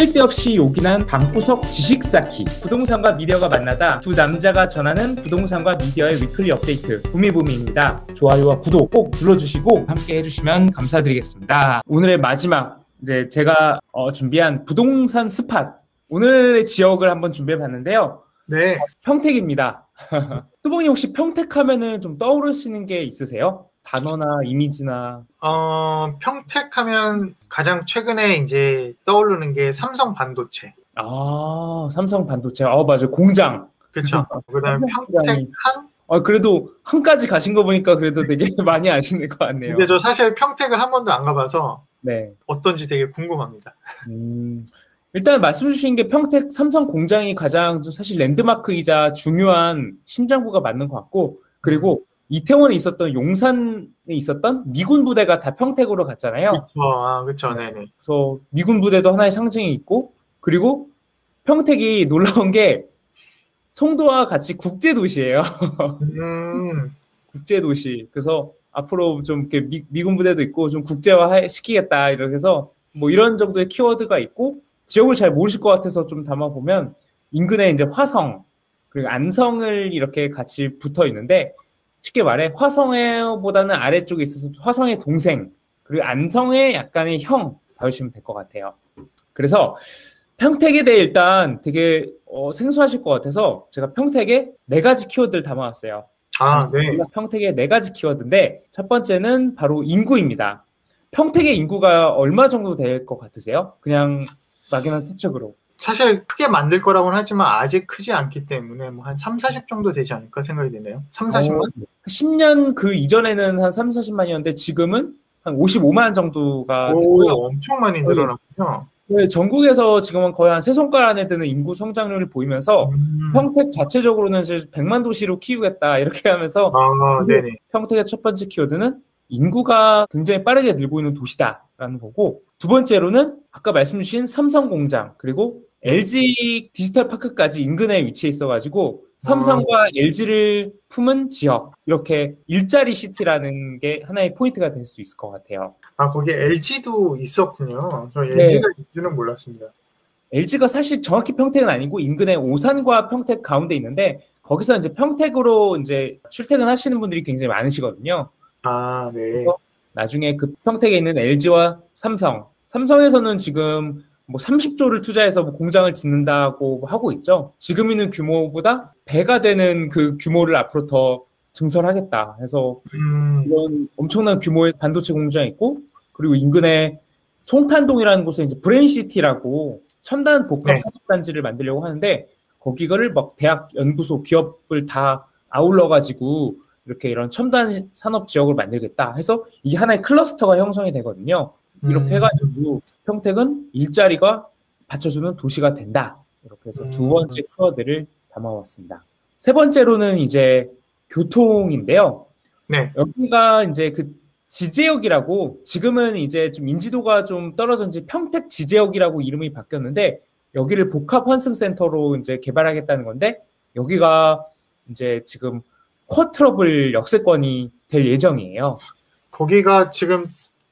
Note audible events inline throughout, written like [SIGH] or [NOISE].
쓸데없이 요긴한 방구석 지식 쌓기 부동산과 미디어가 만나다 두 남자가 전하는 부동산과 미디어의 weekly 업데이트 부미부미입니다. 좋아요와 구독 꼭 눌러주시고 함께 해주시면 감사드리겠습니다. 오늘의 마지막 이제 제가 어, 준비한 부동산 spot 오늘의 지역을 한번 준비해 봤는데요. 네. 평택입니다. [LAUGHS] 뚜봉이 혹시 평택 하면은 좀 떠오르시는 게 있으세요? 단어나 이미지나 어, 평택하면 가장 최근에 이제 떠오르는 게 삼성 반도체. 아 삼성 반도체 아 맞아 요 공장 그렇죠. [LAUGHS] 그다음에 삼성 평택항. 아 그래도 한까지 가신 거 보니까 그래도 되게 [LAUGHS] 많이 아시는 것 같네요. 근데 저 사실 평택을 한 번도 안 가봐서 네. 어떤지 되게 궁금합니다. 음, 일단 말씀 주신 게 평택 삼성 공장이 가장 좀 사실 랜드마크이자 중요한 심장부가 맞는 것 같고 그리고 이태원에 있었던 용산에 있었던 미군 부대가 다 평택으로 갔잖아요. 그렇죠. 아, 그렇죠. 네 네. 그래서 미군 부대도 하나의 상징이 있고 그리고 평택이 놀라운 게 송도와 같이 국제 도시예요. [LAUGHS] 음, 국제 도시. 그래서 앞으로 좀 이렇게 미, 미군 부대도 있고 좀 국제화 시키겠다 이렇게 해서 뭐 이런 정도의 키워드가 있고 지역을 잘 모르실 것 같아서 좀 담아 보면 인근에 이제 화성 그리고 안성을 이렇게 같이 붙어 있는데 쉽게 말해 화성보다는 아래쪽에 있어서 화성의 동생 그리고 안성의 약간의 형 봐주시면 될 것 같아요. 그래서 평택에 대해 일단 되게 어, 생소하실 것 같아서 제가 평택에 네 가지 키워드를 담아왔어요. 아, 네. 평택의 네 가지 키워드인데 첫 번째는 바로 인구입니다. 평택의 인구가 얼마 정도 될 것 같으세요? 그냥 막연한 추측으로. 사실 크게 만들 거라고는 하지만 아직 크지 않기 때문에 뭐 한 3, 40 정도 되지 않을까 생각이 되네요. 3, 40만? 어, 10년 그 이전에는 한 3, 40만이었는데 지금은 한 55만 정도가 오, 됐고요. 엄청 많이 늘어났군요. 네, 전국에서 지금은 거의 한 세 손가락 안에 드는 인구 성장률을 보이면서 음. 평택 자체적으로는 이제 100만 도시로 키우겠다 이렇게 하면서 아. 평택의 첫 번째 키워드는 인구가 굉장히 빠르게 늘고 있는 도시다라는 거고 두 번째로는 아까 말씀 주신 삼성 공장 그리고 LG 디지털 파크까지 인근에 위치해 있어가지고 삼성과 LG를 품은 지역 이렇게 일자리 city라는 게 하나의 포인트가 될 수 있을 것 같아요. 아, 거기에 LG도 있었군요. 저 네. LG가 있지는 몰랐습니다. LG가 사실 정확히 평택은 아니고 인근에 오산과 평택 가운데 있는데 거기서 이제 평택으로 이제 출퇴근하시는 분들이 굉장히 많으시거든요. 아, 네. 나중에 그 평택에 있는 LG와 삼성, 삼성에서는 지금 뭐 30조를 투자해서 뭐 공장을 짓는다고 하고 있죠. 지금 있는 규모보다 배가 되는 그 규모를 앞으로 더 증설하겠다 해서 음, 이런 엄청난 규모의 반도체 공장이 있고 그리고 인근에 송탄동이라는 곳에 이제 브레인시티라고 첨단 복합 네. 산업 단지를 만들려고 하는데 거기를 막 대학 연구소 기업을 다 아울러 가지고 이렇게 이런 첨단 산업 지역을 만들겠다 해서 이게 하나의 클러스터가 형성이 되거든요. 이렇게 음. 해가지고 평택은 일자리가 받쳐주는 도시가 된다. 이렇게 해서 두 음. 번째 키워드를 담아왔습니다. 세 번째로는 이제 교통인데요. 네. 여기가 이제 그 지제역이라고 지금은 이제 좀 인지도가 좀 떨어졌는지 평택 지제역이라고 이름이 바뀌었는데 여기를 복합 환승센터로 이제 개발하겠다는 건데 여기가 이제 지금 쿼트러블 역세권이 될 예정이에요. 거기가 지금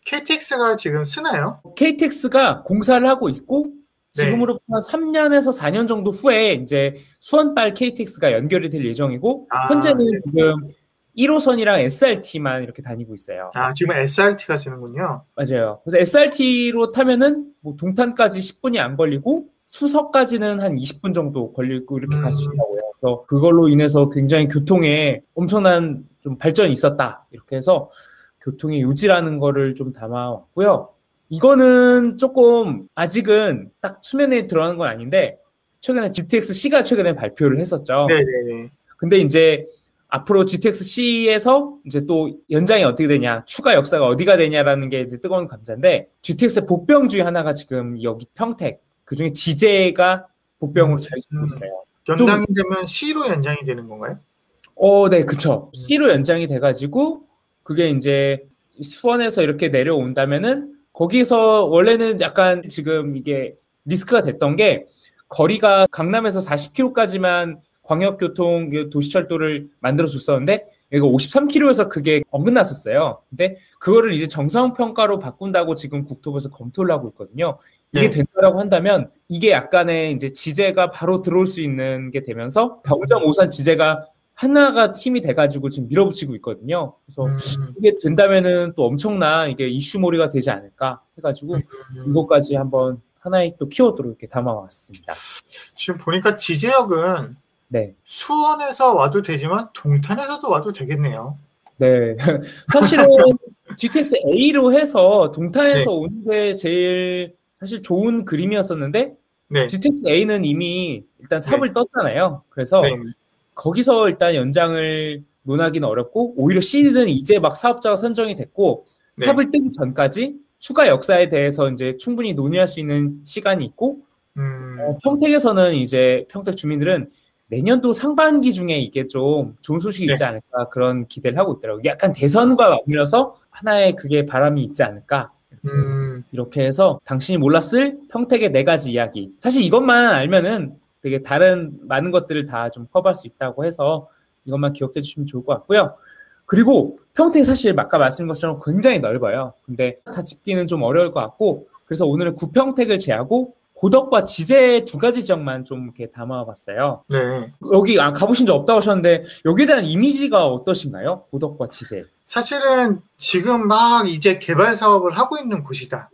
KTX가 지금 쓰나요? KTX가 공사를 하고 있고 네. 지금으로부터 한 3년에서 4년 정도 후에 이제 수원발 KTX가 연결이 될 예정이고 아, 현재는 네. 지금 1호선이랑 SRT만 이렇게 다니고 있어요. 아, 지금 SRT가 쓰는군요. 맞아요. 그래서 SRT로 타면은 뭐 동탄까지 10분이 안 걸리고 수서까지는 한 20분 정도 걸리고 이렇게 갈수 음. 있다고요. 그래서 그걸로 인해서 굉장히 교통에 엄청난 좀 발전이 있었다. 이렇게 해서 교통의 요지라는 거를 좀 담아왔고요. 이거는 조금 아직은 딱 수면에 들어가는 건 아닌데 최근에 GTX-C가 최근에 발표를 했었죠. 네네네. 근데 이제 앞으로 GTX-C에서 이제 또 연장이 어떻게 되냐, 추가 역사가 어디가 되냐라는 게 이제 뜨거운 감자인데 GTX의 복병 중에 하나가 지금 여기 평택, 그 중에 지제가 복병으로 자리 잡고 음. 있어요. 연장이 되면 C로 연장이 되는 건가요? 어, 네, 그쵸. 음. C로 연장이 돼가지고 그게 이제 수원에서 이렇게 내려온다면은 거기서 원래는 약간 지금 이게 리스크가 됐던 게 거리가 강남에서 40km까지만 광역교통 그 도시철도를 만들어 줬었는데 여기가 53km에서 그게 어긋났었어요. 근데 그거를 이제 정상 평가로 바꾼다고 지금 국토부에서 검토를 하고 있거든요. 이게 네. 된다라고 한다면 이게 약간의 이제 지제가 바로 들어올 수 있는 게 되면서 병정 오산 지제가 하나가 힘이 돼가지고 지금 밀어붙이고 있거든요. 그래서 음, 이게 된다면은 또 엄청난 이게 이슈몰이가 되지 않을까 해가지고 음. 이것까지 한번 하나의 또 키워드로 이렇게 담아왔습니다. 지금 보니까 지제역은 네. 수원에서 와도 되지만 동탄에서도 와도 되겠네요. 네. [LAUGHS] 사실은 GTX A로 해서 동탄에서 네. 오는 게 제일 사실 좋은 그림이었었는데 네. GTX A는 이미 일단 삽을 떴잖아요. 그래서 네. 거기서 일단 연장을 논하기는 어렵고 오히려 C는 이제 막 사업자가 선정이 됐고 네. 삽을 뜨기 전까지 추가 역사에 대해서 이제 충분히 논의할 수 있는 시간이 있고 음, 어, 평택에서는 이제 평택 주민들은 내년도 상반기 중에 이게 좀 좋은 소식이 네. 있지 않을까 그런 기대를 하고 있더라고요. 약간 대선과 맞물려서 하나의 그게 바람이 있지 않을까 음, 이렇게 해서 당신이 몰랐을 평택의 네 가지 이야기. 사실 이것만 알면은 되게 다른 많은 것들을 다 좀 커버할 수 있다고 해서 이것만 기억해 주시면 좋을 것 같고요. 그리고 평택 사실 아까 말씀드린 것처럼 굉장히 넓어요. 근데 다 짚기는 좀 어려울 것 같고 그래서 오늘은 구평택을 제하고 고덕과 지제 두 가지 지역만 좀 이렇게 담아봤어요. 네. 여기 아, 가보신 적 없다고 하셨는데 여기에 대한 이미지가 어떠신가요? 고덕과 지제. 사실은 지금 막 이제 개발 사업을 하고 있는 곳이다.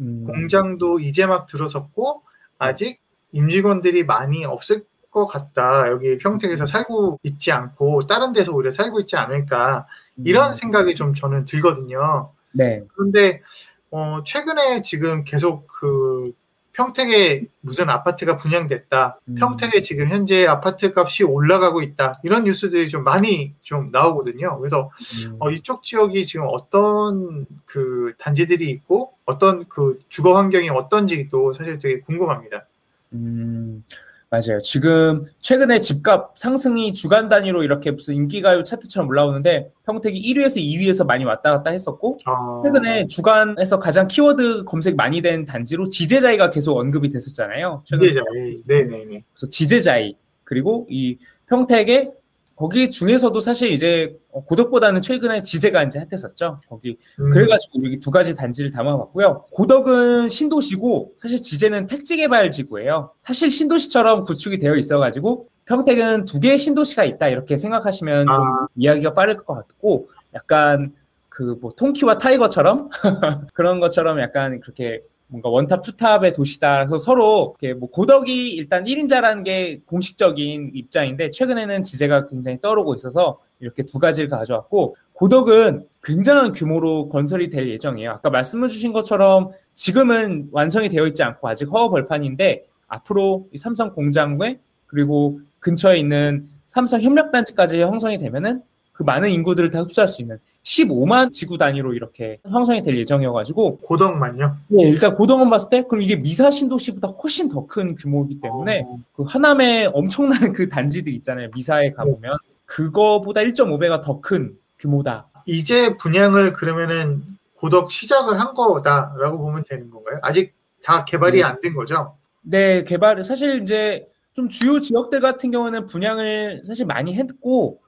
음, 공장도 이제 막 들어섰고 아직 임직원들이 많이 없을 것 같다. 여기 평택에서 살고 있지 않고 다른 데서 오히려 살고 있지 않을까 이런 음, 생각이 좀 저는 들거든요. 네. 그런데 어, 최근에 지금 계속 그 평택에 무슨 아파트가 분양됐다. 음. 평택에 지금 현재 아파트 값이 올라가고 있다. 이런 뉴스들이 좀 많이 좀 나오거든요. 그래서 음. 어, 이쪽 지역이 지금 어떤 그 단지들이 있고 어떤 그 주거 환경이 어떤지 또 사실 되게 궁금합니다. 음, 맞아요. 지금 최근에 집값 상승이 주간 단위로 이렇게 무슨 인기가요 차트처럼 올라오는데 평택이 1위에서 2위에서 많이 왔다 갔다 했었고 어, 최근에 주간에서 가장 키워드 검색 많이 된 단지로 지제자이가 계속 언급이 됐었잖아요. 이제자, 네네네. 그래서 지제자이 그리고 이 평택에 거기 중에서도 사실 이제 고덕보다는 최근에 지제가 이제 핫했었죠. 거기 음, 그래가지고 여기 두 가지 단지를 담아봤고요. 고덕은 신도시고 사실 지제는 택지개발지구예요. 사실 신도시처럼 구축이 되어 있어가지고 평택은 두 개의 신도시가 있다 이렇게 생각하시면 좀 아. 이야기가 빠를 것 같고 약간 그 뭐 통키와 타이거처럼 [LAUGHS] 그런 것처럼 약간 그렇게 뭔가 원탑 투탑의 도시다. 그래서 서로 이렇게 뭐 고덕이 일단 1인자라는 게 공식적인 입장인데 최근에는 지제가 굉장히 떠오르고 있어서 이렇게 두 가지를 가져왔고 고덕은 굉장한 규모로 건설이 될 예정이에요. 아까 말씀해 주신 것처럼 지금은 완성이 되어 있지 않고 아직 허허 벌판인데 앞으로 이 삼성 공장에 그리고 근처에 있는 삼성 협력 단지까지 형성이 되면은 그 많은 인구들을 다 흡수할 수 있는 15만 지구 단위로 이렇게 형성이 될 예정이어가지고 고덕만요. 네, 일단 고동원 봤을 때 그럼 이게 미사 신도시보다 훨씬 더 큰 규모이기 때문에 어, 그 하남에 엄청난 그 단지들 있잖아요. 미사에 가보면 그거보다 1.5배가 더 큰 규모다. 이제 분양을 그러면은 고덕 시작을 한 거다라고 보면 되는 건가요? 아직 다 개발이 네. 안된 거죠? 네, 개발 사실 이제 좀 주요 지역들 같은 경우는 분양을 사실 많이 했고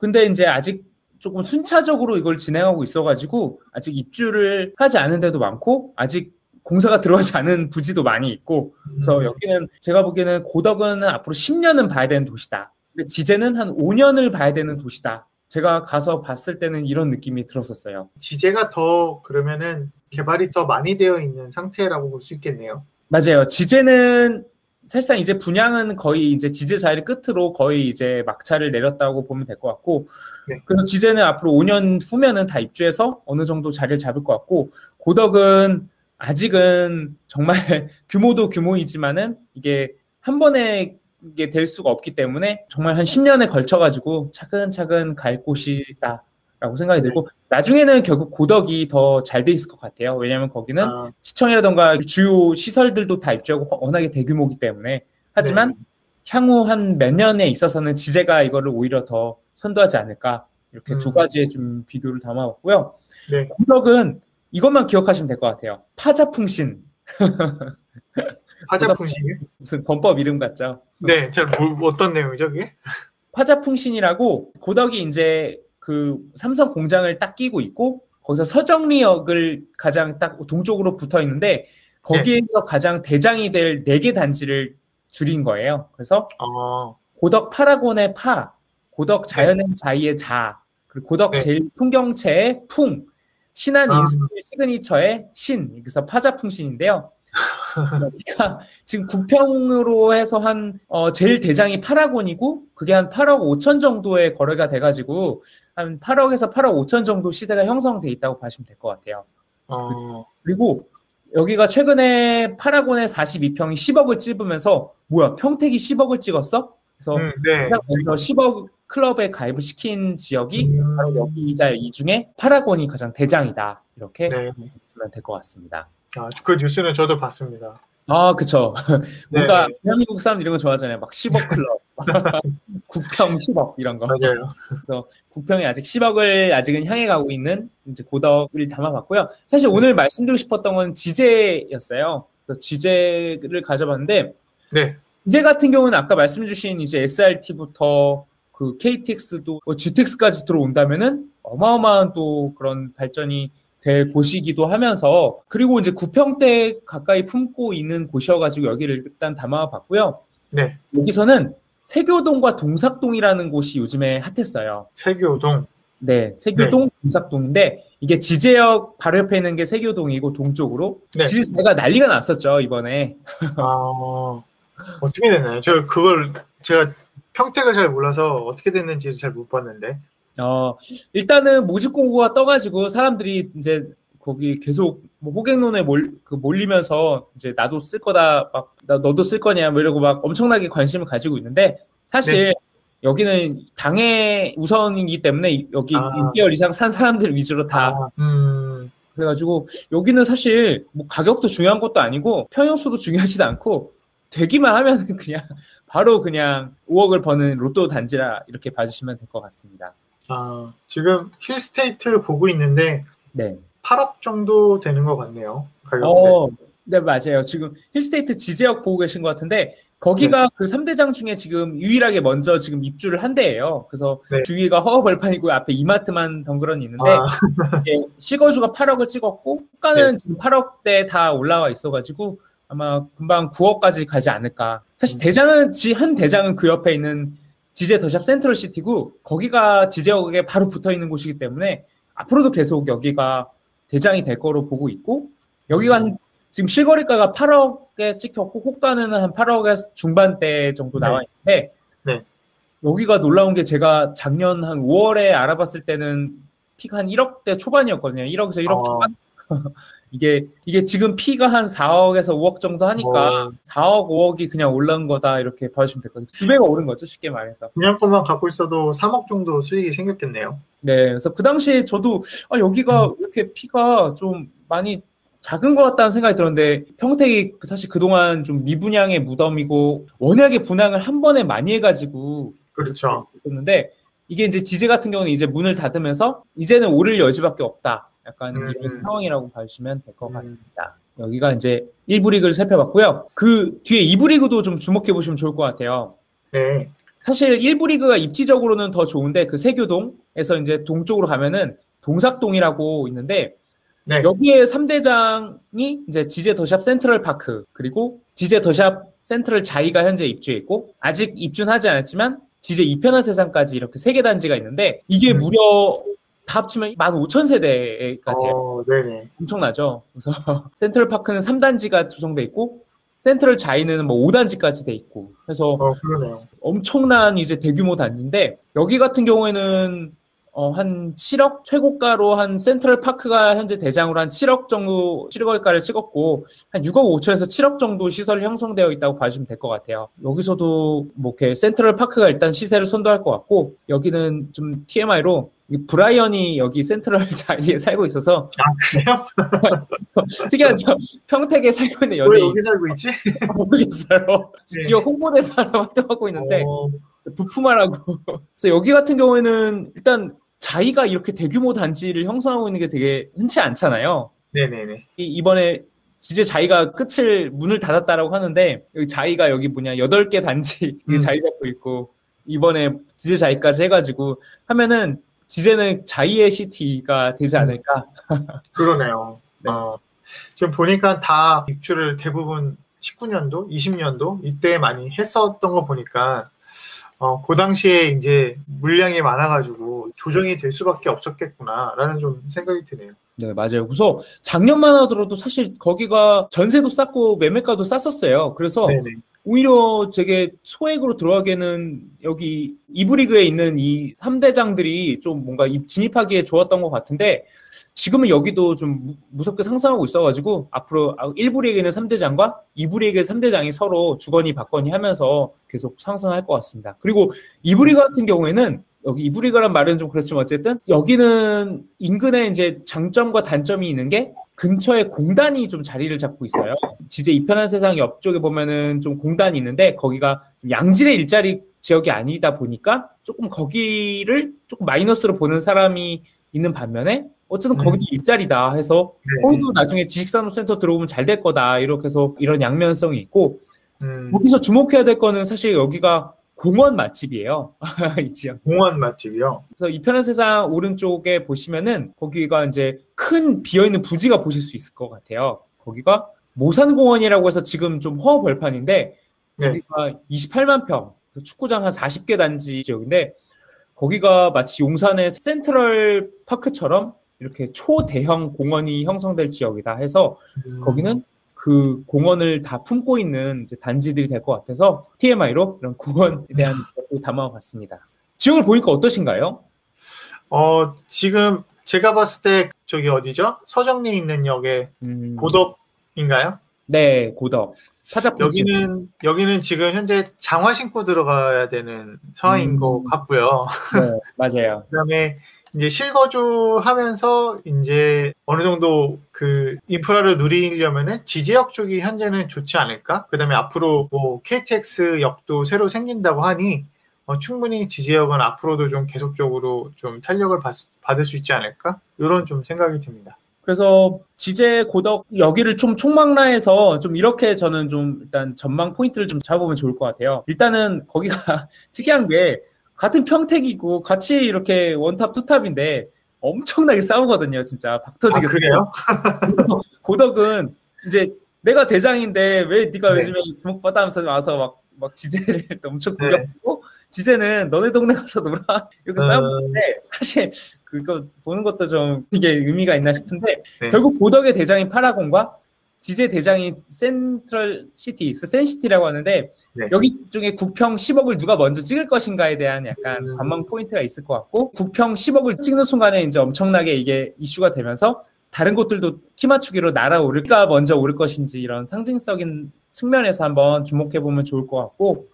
근데 이제 아직 조금 순차적으로 이걸 진행하고 있어가지고 아직 입주를 하지 않은 데도 많고 아직 공사가 들어가지 않은 부지도 많이 있고 그래서 음, 여기는 제가 보기에는 고덕은 앞으로 10년은 봐야 되는 도시다. 근데 지제는 한 5년을 봐야 되는 도시다. 제가 가서 봤을 때는 이런 느낌이 들었었어요. 지제가 더 그러면은 개발이 더 많이 되어 있는 상태라고 볼 수 있겠네요. 맞아요. 지제는 사실상 이제 분양은 거의 이제 지제 자리 끝으로 거의 이제 막차를 내렸다고 보면 될 것 같고, 네. 그래서 지제는 앞으로 5년 후면은 다 입주해서 어느 정도 자리를 잡을 것 같고, 고덕은 아직은 정말 [LAUGHS] 규모도 규모이지만은 이게 한 번에 이게 될 수가 없기 때문에 정말 한 10년에 걸쳐 가지고 차근차근 갈 곳이다 라고 생각이 들고, 나중에는 결국 고덕이 더 잘 돼 있을 것 같아요. 왜냐하면 거기는 아, 시청이라던가 주요 시설들도 다 입주하고 허- 워낙에 대규모이기 때문에 하지만 네. 향후 한 몇 년에 있어서는 지제가 이거를 오히려 더 선도하지 않을까 이렇게 음. 두 가지의 좀 비교를 담아봤고요. 네. 고덕은 이것만 기억하시면 될 것 같아요. 파자풍신 화자풍신이요? [LAUGHS] 무슨 권법 이름 같죠? 네, 잘 모, 어떤 내용이죠, 그게? 파자풍신이라고 고덕이 이제 그 삼성 공장을 딱 끼고 있고 거기서 서정리역을 가장 딱 동쪽으로 붙어 있는데 거기에서 가장 대장이 될 네 개 단지를 줄인 거예요. 그래서 어, 고덕 파라곤의 파, 고덕 자연앤자이의 자, 그리고 고덕 네. 제일 풍경체의 풍, 신한 아. 인스틸 시그니처의 신, 그래서 파자풍신인데요. [LAUGHS] 여기가 지금 국평으로 해서 한 어, 제일 대장이 파라곤이고 그게 한 8억 5천 정도의 거래가 돼가지고 한 8억에서 8억 5천 정도 시세가 형성돼 있다고 보시면 될 것 같아요. 어, 그리고 여기가 최근에 파라곤의 42평이 10억을 찍으면서 뭐야 평택이 10억을 찍었어? 그래서 음, 네. 가장 먼저 10억 클럽에 가입을 시킨 지역이 음, 바로 여기이자 이 중에 파라곤이 가장 대장이다 이렇게 네. 보면 될 것 같습니다. 아, 그 뉴스는 저도 봤습니다. 아 그쵸. 네, [LAUGHS] 뭔가 네. 대한민국 사람들 이런 거 좋아하잖아요. 막 10억 클럽, [LAUGHS] [LAUGHS] 국평 10억 이런 거. 맞아요. 국평이 아직 10억을 아직은 향해 가고 있는 이제 고덕을 담아봤고요. 사실 오늘 말씀드리고 싶었던 건 지제였어요. 그래서 지제를 가져봤는데 네. 지제 같은 경우는 아까 말씀주신 이제 SRT부터 그 KTX도 뭐 GTX까지 들어온다면은 어마어마한 또 그런 발전이 될 곳이기도 하면서 그리고 이제 구평대 가까이 품고 있는 곳이어가지고 여기를 일단 담아봤고요. 네. 여기서는 세교동과 동삭동이라는 곳이 요즘에 핫했어요. 세교동. 네, 세교동, 동삭동인데 이게 지제역 바로 옆에 있는 게 세교동이고 동쪽으로 네. 지제가 난리가 났었죠 이번에. 아, 어떻게 됐나요? 저 그걸 제가 평택을 잘 몰라서 어떻게 됐는지 잘 못 봤는데. 어 일단은 모집 공고가 떠가지고 사람들이 이제 거기 계속 뭐 호갱론에 몰, 그 몰리면서 이제 나도 쓸 거다 막 나, 너도 쓸 거냐 뭐 이러고 막 엄청나게 관심을 가지고 있는데 사실 여기는 당의 우선이기 때문에 이- 여기 아. 6개월 이상 산 사람들 위주로 다 아, 음, 그래가지고 여기는 사실 뭐 가격도 중요한 것도 아니고 평형수도 중요하지도 않고 되기만 하면 그냥 바로 그냥 5억을 버는 로또 단지라 이렇게 봐주시면 될 것 같습니다. 아, 지금 힐스테이트 보고 있는데 네. 8억 정도 되는 것 같네요. 가격대. 어, 네 맞아요. 지금 힐스테이트 지제역 보고 계신 것 같은데 거기가 그 3대장 중에 지금 유일하게 먼저 지금 입주를 한 데예요. 그래서 네. 주위가 허허벌판이고 앞에 이마트만 덩그러니 있는데 아, 이게 [LAUGHS] 실거주가 8억을 찍었고 호가는 지금 8억대 다 올라와 있어가지고 아마 금방 9억까지 가지 않을까. 사실 음. 대장은 지 한 대장은 그 옆에 있는 지제 더샵 센트럴 시티고 거기가 지제역에 바로 붙어 있는 곳이기 때문에 앞으로도 계속 여기가 대장이 될 거로 보고 있고 여기가 한 지금 실거래가가 8억에 찍혔고 호가는 한 8억의 중반대 정도 네. 나와 있는데 네. 여기가 놀라운 게 제가 작년 한 5월에 알아봤을 때는 피가 한 1억대 초반이었거든요. 1억에서 1억 어. 초반. 이게 이게 지금 피가 한 4억에서 5억 정도 하니까 어. 4억, 5억이 그냥 올라온 거다 이렇게 봐주시면 될 것 같아요. 두 배가 오른 거죠, 쉽게 말해서. 분양권만 갖고 있어도 3억 정도 수익이 생겼겠네요. 네, 그래서 그 당시에 저도 아, 여기가 왜 이렇게 피가 좀 많이 작은 것 같다는 생각이 들었는데 평택이 사실 그동안 좀 미분양의 무덤이고 워낙에 분양을 한 번에 많이 해가지고 그렇죠. 있었는데 이게 이제 지제 같은 경우는 이제 문을 닫으면서 이제는 오를 여지밖에 없다. 약간 음. 이런 상황이라고 봐주시면 될것 음. 같습니다. 여기가 이제 1부 리그를 살펴봤고요. 그 뒤에 2부 리그도 좀 주목해 보시면 좋을 것 같아요. 네. 사실 1부 리그가 입지적으로는 더 좋은데 그 세교동에서 이제 동쪽으로 가면은 동삭동이라고 있는데 네. 여기에 3대장이 이제 지제 더샵 센트럴 파크 그리고 지제 더샵 센트럴 자이가 현재 입주해 있고 아직 입주는 하지 않았지만 지제 이편한 세상까지 이렇게 세 개 단지가 있는데 이게 음. 무려 다 합치면 15,000세대가 돼요. 어, 네네. 엄청나죠. 그래서 [LAUGHS] 센트럴 파크는 3단지가 구성돼 있고 센트럴 자이는 뭐 5단지까지 돼 있고 그래서 어. 엄청난 이제 대규모 단지인데 여기 같은 경우에는 어, 한 7억 최고가로 한 센트럴 파크가 현재 대장으로 한 7억 정도 실거래가를 찍었고 한 6억 5천에서 7억 정도 시설이 형성되어 있다고 봐주시면 될 것 같아요. 여기서도 뭐 이렇게 센트럴 파크가 일단 시세를 선도할 것 같고 여기는 좀 TMI로 브라이언이 여기 센트럴 [LAUGHS] 자리에 살고 있어서 아, 그래요? [LAUGHS] 특이하죠. 평택에 살고 있는 왜 연예인 여기 살고 있지? [LAUGHS] 모르겠어요. 네. 지역 홍보대사로 활동하고 있는데 어, 부품하라고. [LAUGHS] 그래서 여기 같은 경우에는 일단 자이가 이렇게 대규모 단지를 형성하고 있는 게 되게 흔치 않잖아요. 네네네. 이, 이번에 지제 자이가 끝을 문을 닫았다라고 하는데 여기 자이가 여기 뭐냐 여덟 개 단지 [LAUGHS] 음. 자리 잡고 있고 이번에 지제 자이까지 해가지고 하면은 지제는 자이의 시티가 되지 음. 않을까. [LAUGHS] 그러네요. 네. 어, 지금 보니까 다 입주를 대부분 19년도, 20년도 이때 많이 했었던 거 보니까 어, 그 당시에 이제 물량이 많아가지고 조정이 될 수밖에 없었겠구나라는 좀 생각이 드네요. 네, 맞아요. 그래서 작년만 하더라도 사실 거기가 전세도 쌌고 매매가도 쌌었어요. 그래서 네네. 오히려 되게 소액으로 들어가기에는 여기 이브리그에 있는 이 3대장들이 좀 뭔가 입- 진입하기에 좋았던 것 같은데 지금은 여기도 좀 무- 무섭게 상승하고 있어가지고 앞으로 1부 리그는 3대장과 2부 리그의 3대장이 서로 주거니 받거니 하면서 계속 상승할 것 같습니다. 그리고 2부 리그 같은 경우에는 여기 2부 리그란 말은 좀 그렇지만 어쨌든 여기는 인근에 이제 장점과 단점이 있는 게 근처에 공단이 좀 자리를 잡고 있어요. 지제 이편한 세상 옆쪽에 보면은 좀 공단이 있는데 거기가 좀 양질의 일자리 지역이 아니다 보니까 조금 거기를 조금 마이너스로 보는 사람이 있는 반면에 어쨌든 음. 거기도 일자리다 해서 네. 거기도 나중에 지식산업센터 들어오면 잘 될 거다 이렇게 해서 이런 양면성이 있고 음, 여기서 주목해야 될 거는 사실 여기가 공원 맛집이에요 [LAUGHS] 이 지역. 공원 맛집이요. 그래서 이편한 세상 오른쪽에 보시면은 거기가 이제 큰 비어있는 부지가 보실 수 있을 것 같아요. 거기가 모산공원이라고 해서 지금 좀 허허벌판인데 네. 거기가 28만 평 축구장 한 40개 단지 지역인데 거기가 마치 용산의 센트럴 파크처럼 이렇게 초대형 공원이 형성될 지역이다 해서 음, 거기는 그 공원을 다 품고 있는 단지들이 될 것 같아서 TMI로 이런 공원에 대한 것도 담아봤습니다. 지역을 보니까 어떠신가요? 어, 지금 제가 봤을 때 저기 어디죠? 서정리에 있는 역에 음, 고덕인가요? 네, 고덕. 여기는 여기는 지금 현재 장화 신고 들어가야 되는 상황인 음. 것 같고요. 네, 맞아요. [LAUGHS] 그다음에 이제 실거주 하면서 이제 어느 정도 그 인프라를 누리려면은 지제역 쪽이 현재는 좋지 않을까? 그 다음에 앞으로 뭐 KTX 역도 새로 생긴다고 하니 어, 충분히 지제역은 앞으로도 좀 계속적으로 좀 탄력을 받, 받을 수 있지 않을까? 이런 좀 생각이 듭니다. 그래서 지제 고덕 여기를 좀 총망라해서 좀 이렇게 저는 좀 일단 전망 포인트를 좀 잡아보면 좋을 것 같아요. 일단은 거기가 [LAUGHS] 특이한 게 같은 평택이고 같이 이렇게 one top two top인데 엄청나게 싸우거든요, 진짜 아, 박터지게. 그래요? [LAUGHS] 고덕은 이제 내가 대장인데 왜 네가 네. 요즘에 주목받아 하면서 와서 막, 막 지제를 [LAUGHS] 엄청 네. 공격하고 지제는 너네 동네 가서 놀아 [LAUGHS] 이렇게 음. 싸우는데 사실 그거 보는 것도 좀 이게 의미가 있나 싶은데 네. 결국 고덕의 대장인 파라곤과 지제 대장인 센트럴 시티, 센시티라고 하는데 네. 여기 중에 국평 10억을 누가 먼저 찍을 것인가에 대한 약간 음. 관망 포인트가 있을 것 같고 국평 10억을 찍는 순간에 이제 엄청나게 이게 이슈가 되면서 다른 곳들도 키 맞추기로 날아오를까 먼저 오를 것인지 이런 상징적인 측면에서 한번 주목해 보면 좋을 것 같고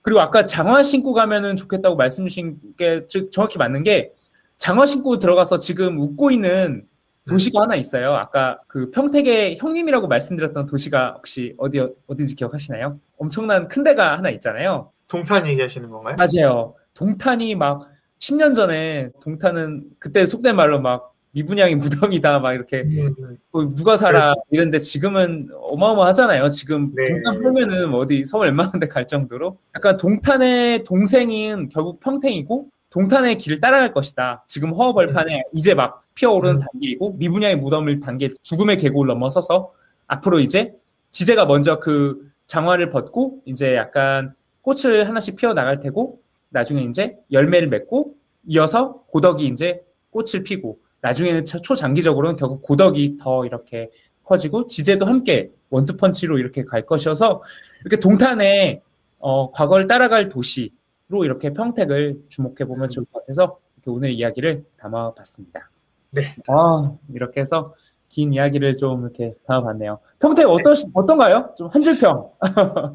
그리고 아까 장화 신고 가면은 좋겠다고 말씀 주신 게 즉 정확히 맞는 게 장화 신고 들어가서 지금 웃고 있는 도시가 하나 있어요. 아까 그 평택의 형님이라고 말씀드렸던 도시가 혹시 어디 어딘지 기억하시나요? 엄청난 큰 데가 하나 있잖아요. 동탄 얘기하시는 건가요? 맞아요. 동탄이 막 10년 전에 동탄은 그때 속된 말로 막 미분양이 [LAUGHS] 무덤이다 막 이렇게 음, 음. 어, 누가 살아 이런데 지금은 어마어마하잖아요. 지금 네. 동탄 팔면은 뭐 어디 서울 웬만한 데갈 정도로 약간 동탄의 동생인 결국 평택이고 동탄의 길을 따라갈 것이다. 지금 허허벌판에 이제 막 피어오르는 음. 단계이고 미분양의 무덤을 단계 죽음의 계곡을 넘어서서 앞으로 이제 지제가 먼저 그 장화를 벗고 이제 약간 꽃을 하나씩 피어 나갈 테고 나중에 이제 열매를 맺고 이어서 고덕이 이제 꽃을 피고 나중에는 초- 초장기적으로는 결국 고덕이 더 이렇게 커지고 지제도 함께 원투펀치로 이렇게 갈 것이어서 이렇게 동탄의 어, 과거를 따라갈 도시 로 이렇게 평택을 주목해 보면 좋을 것 같아서 오늘 이야기를 담아봤습니다. 네. 아 이렇게 해서 긴 이야기를 좀 이렇게 담아봤네요. 평택 어떠 어떤가요? 좀 한 줄평.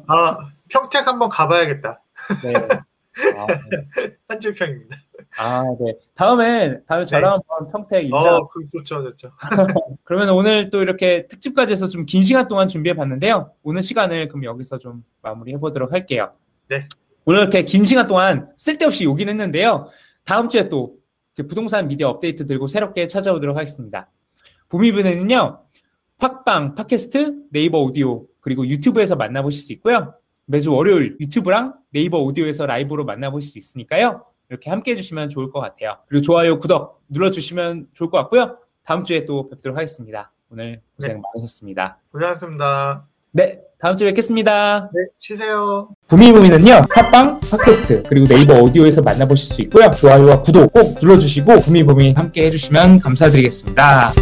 아, 평택 한번 가봐야겠다. 네. [LAUGHS] 아, 네. 한줄평입니다. 아, 네. 다음에 다음에 저랑 한번 평택 입장. 어, 그 좋죠, 좋죠. [LAUGHS] 그러면 오늘 또 이렇게 특집까지 해서 좀 긴 시간 동안 준비해 봤는데요. 오늘 시간을 그럼 여기서 좀 마무리해 보도록 할게요. 네. 오늘 이렇게 긴 시간 동안 쓸데없이 요긴 했는데요. 다음 주에 또 부동산 미디어 업데이트 들고 새롭게 찾아오도록 하겠습니다. 부미부는요. 팟빵, 팟캐스트, 네이버 오디오 그리고 유튜브에서 만나보실 수 있고요. 매주 월요일 유튜브랑 네이버 오디오에서 라이브로 만나보실 수 있으니까요. 이렇게 함께 해주시면 좋을 것 같아요. 그리고 좋아요, 구독 눌러주시면 좋을 것 같고요. 다음 주에 또 뵙도록 하겠습니다. 오늘 고생 많으셨습니다. 고생하셨습니다. 네, 다음 주에 뵙겠습니다. 네, 쉬세요. 부미부미는요 팟빵, 팟캐스트 그리고 네이버 오디오에서 만나보실 수 있고요 좋아요와 구독 꼭 눌러주시고 부미부미 함께 해주시면 감사드리겠습니다.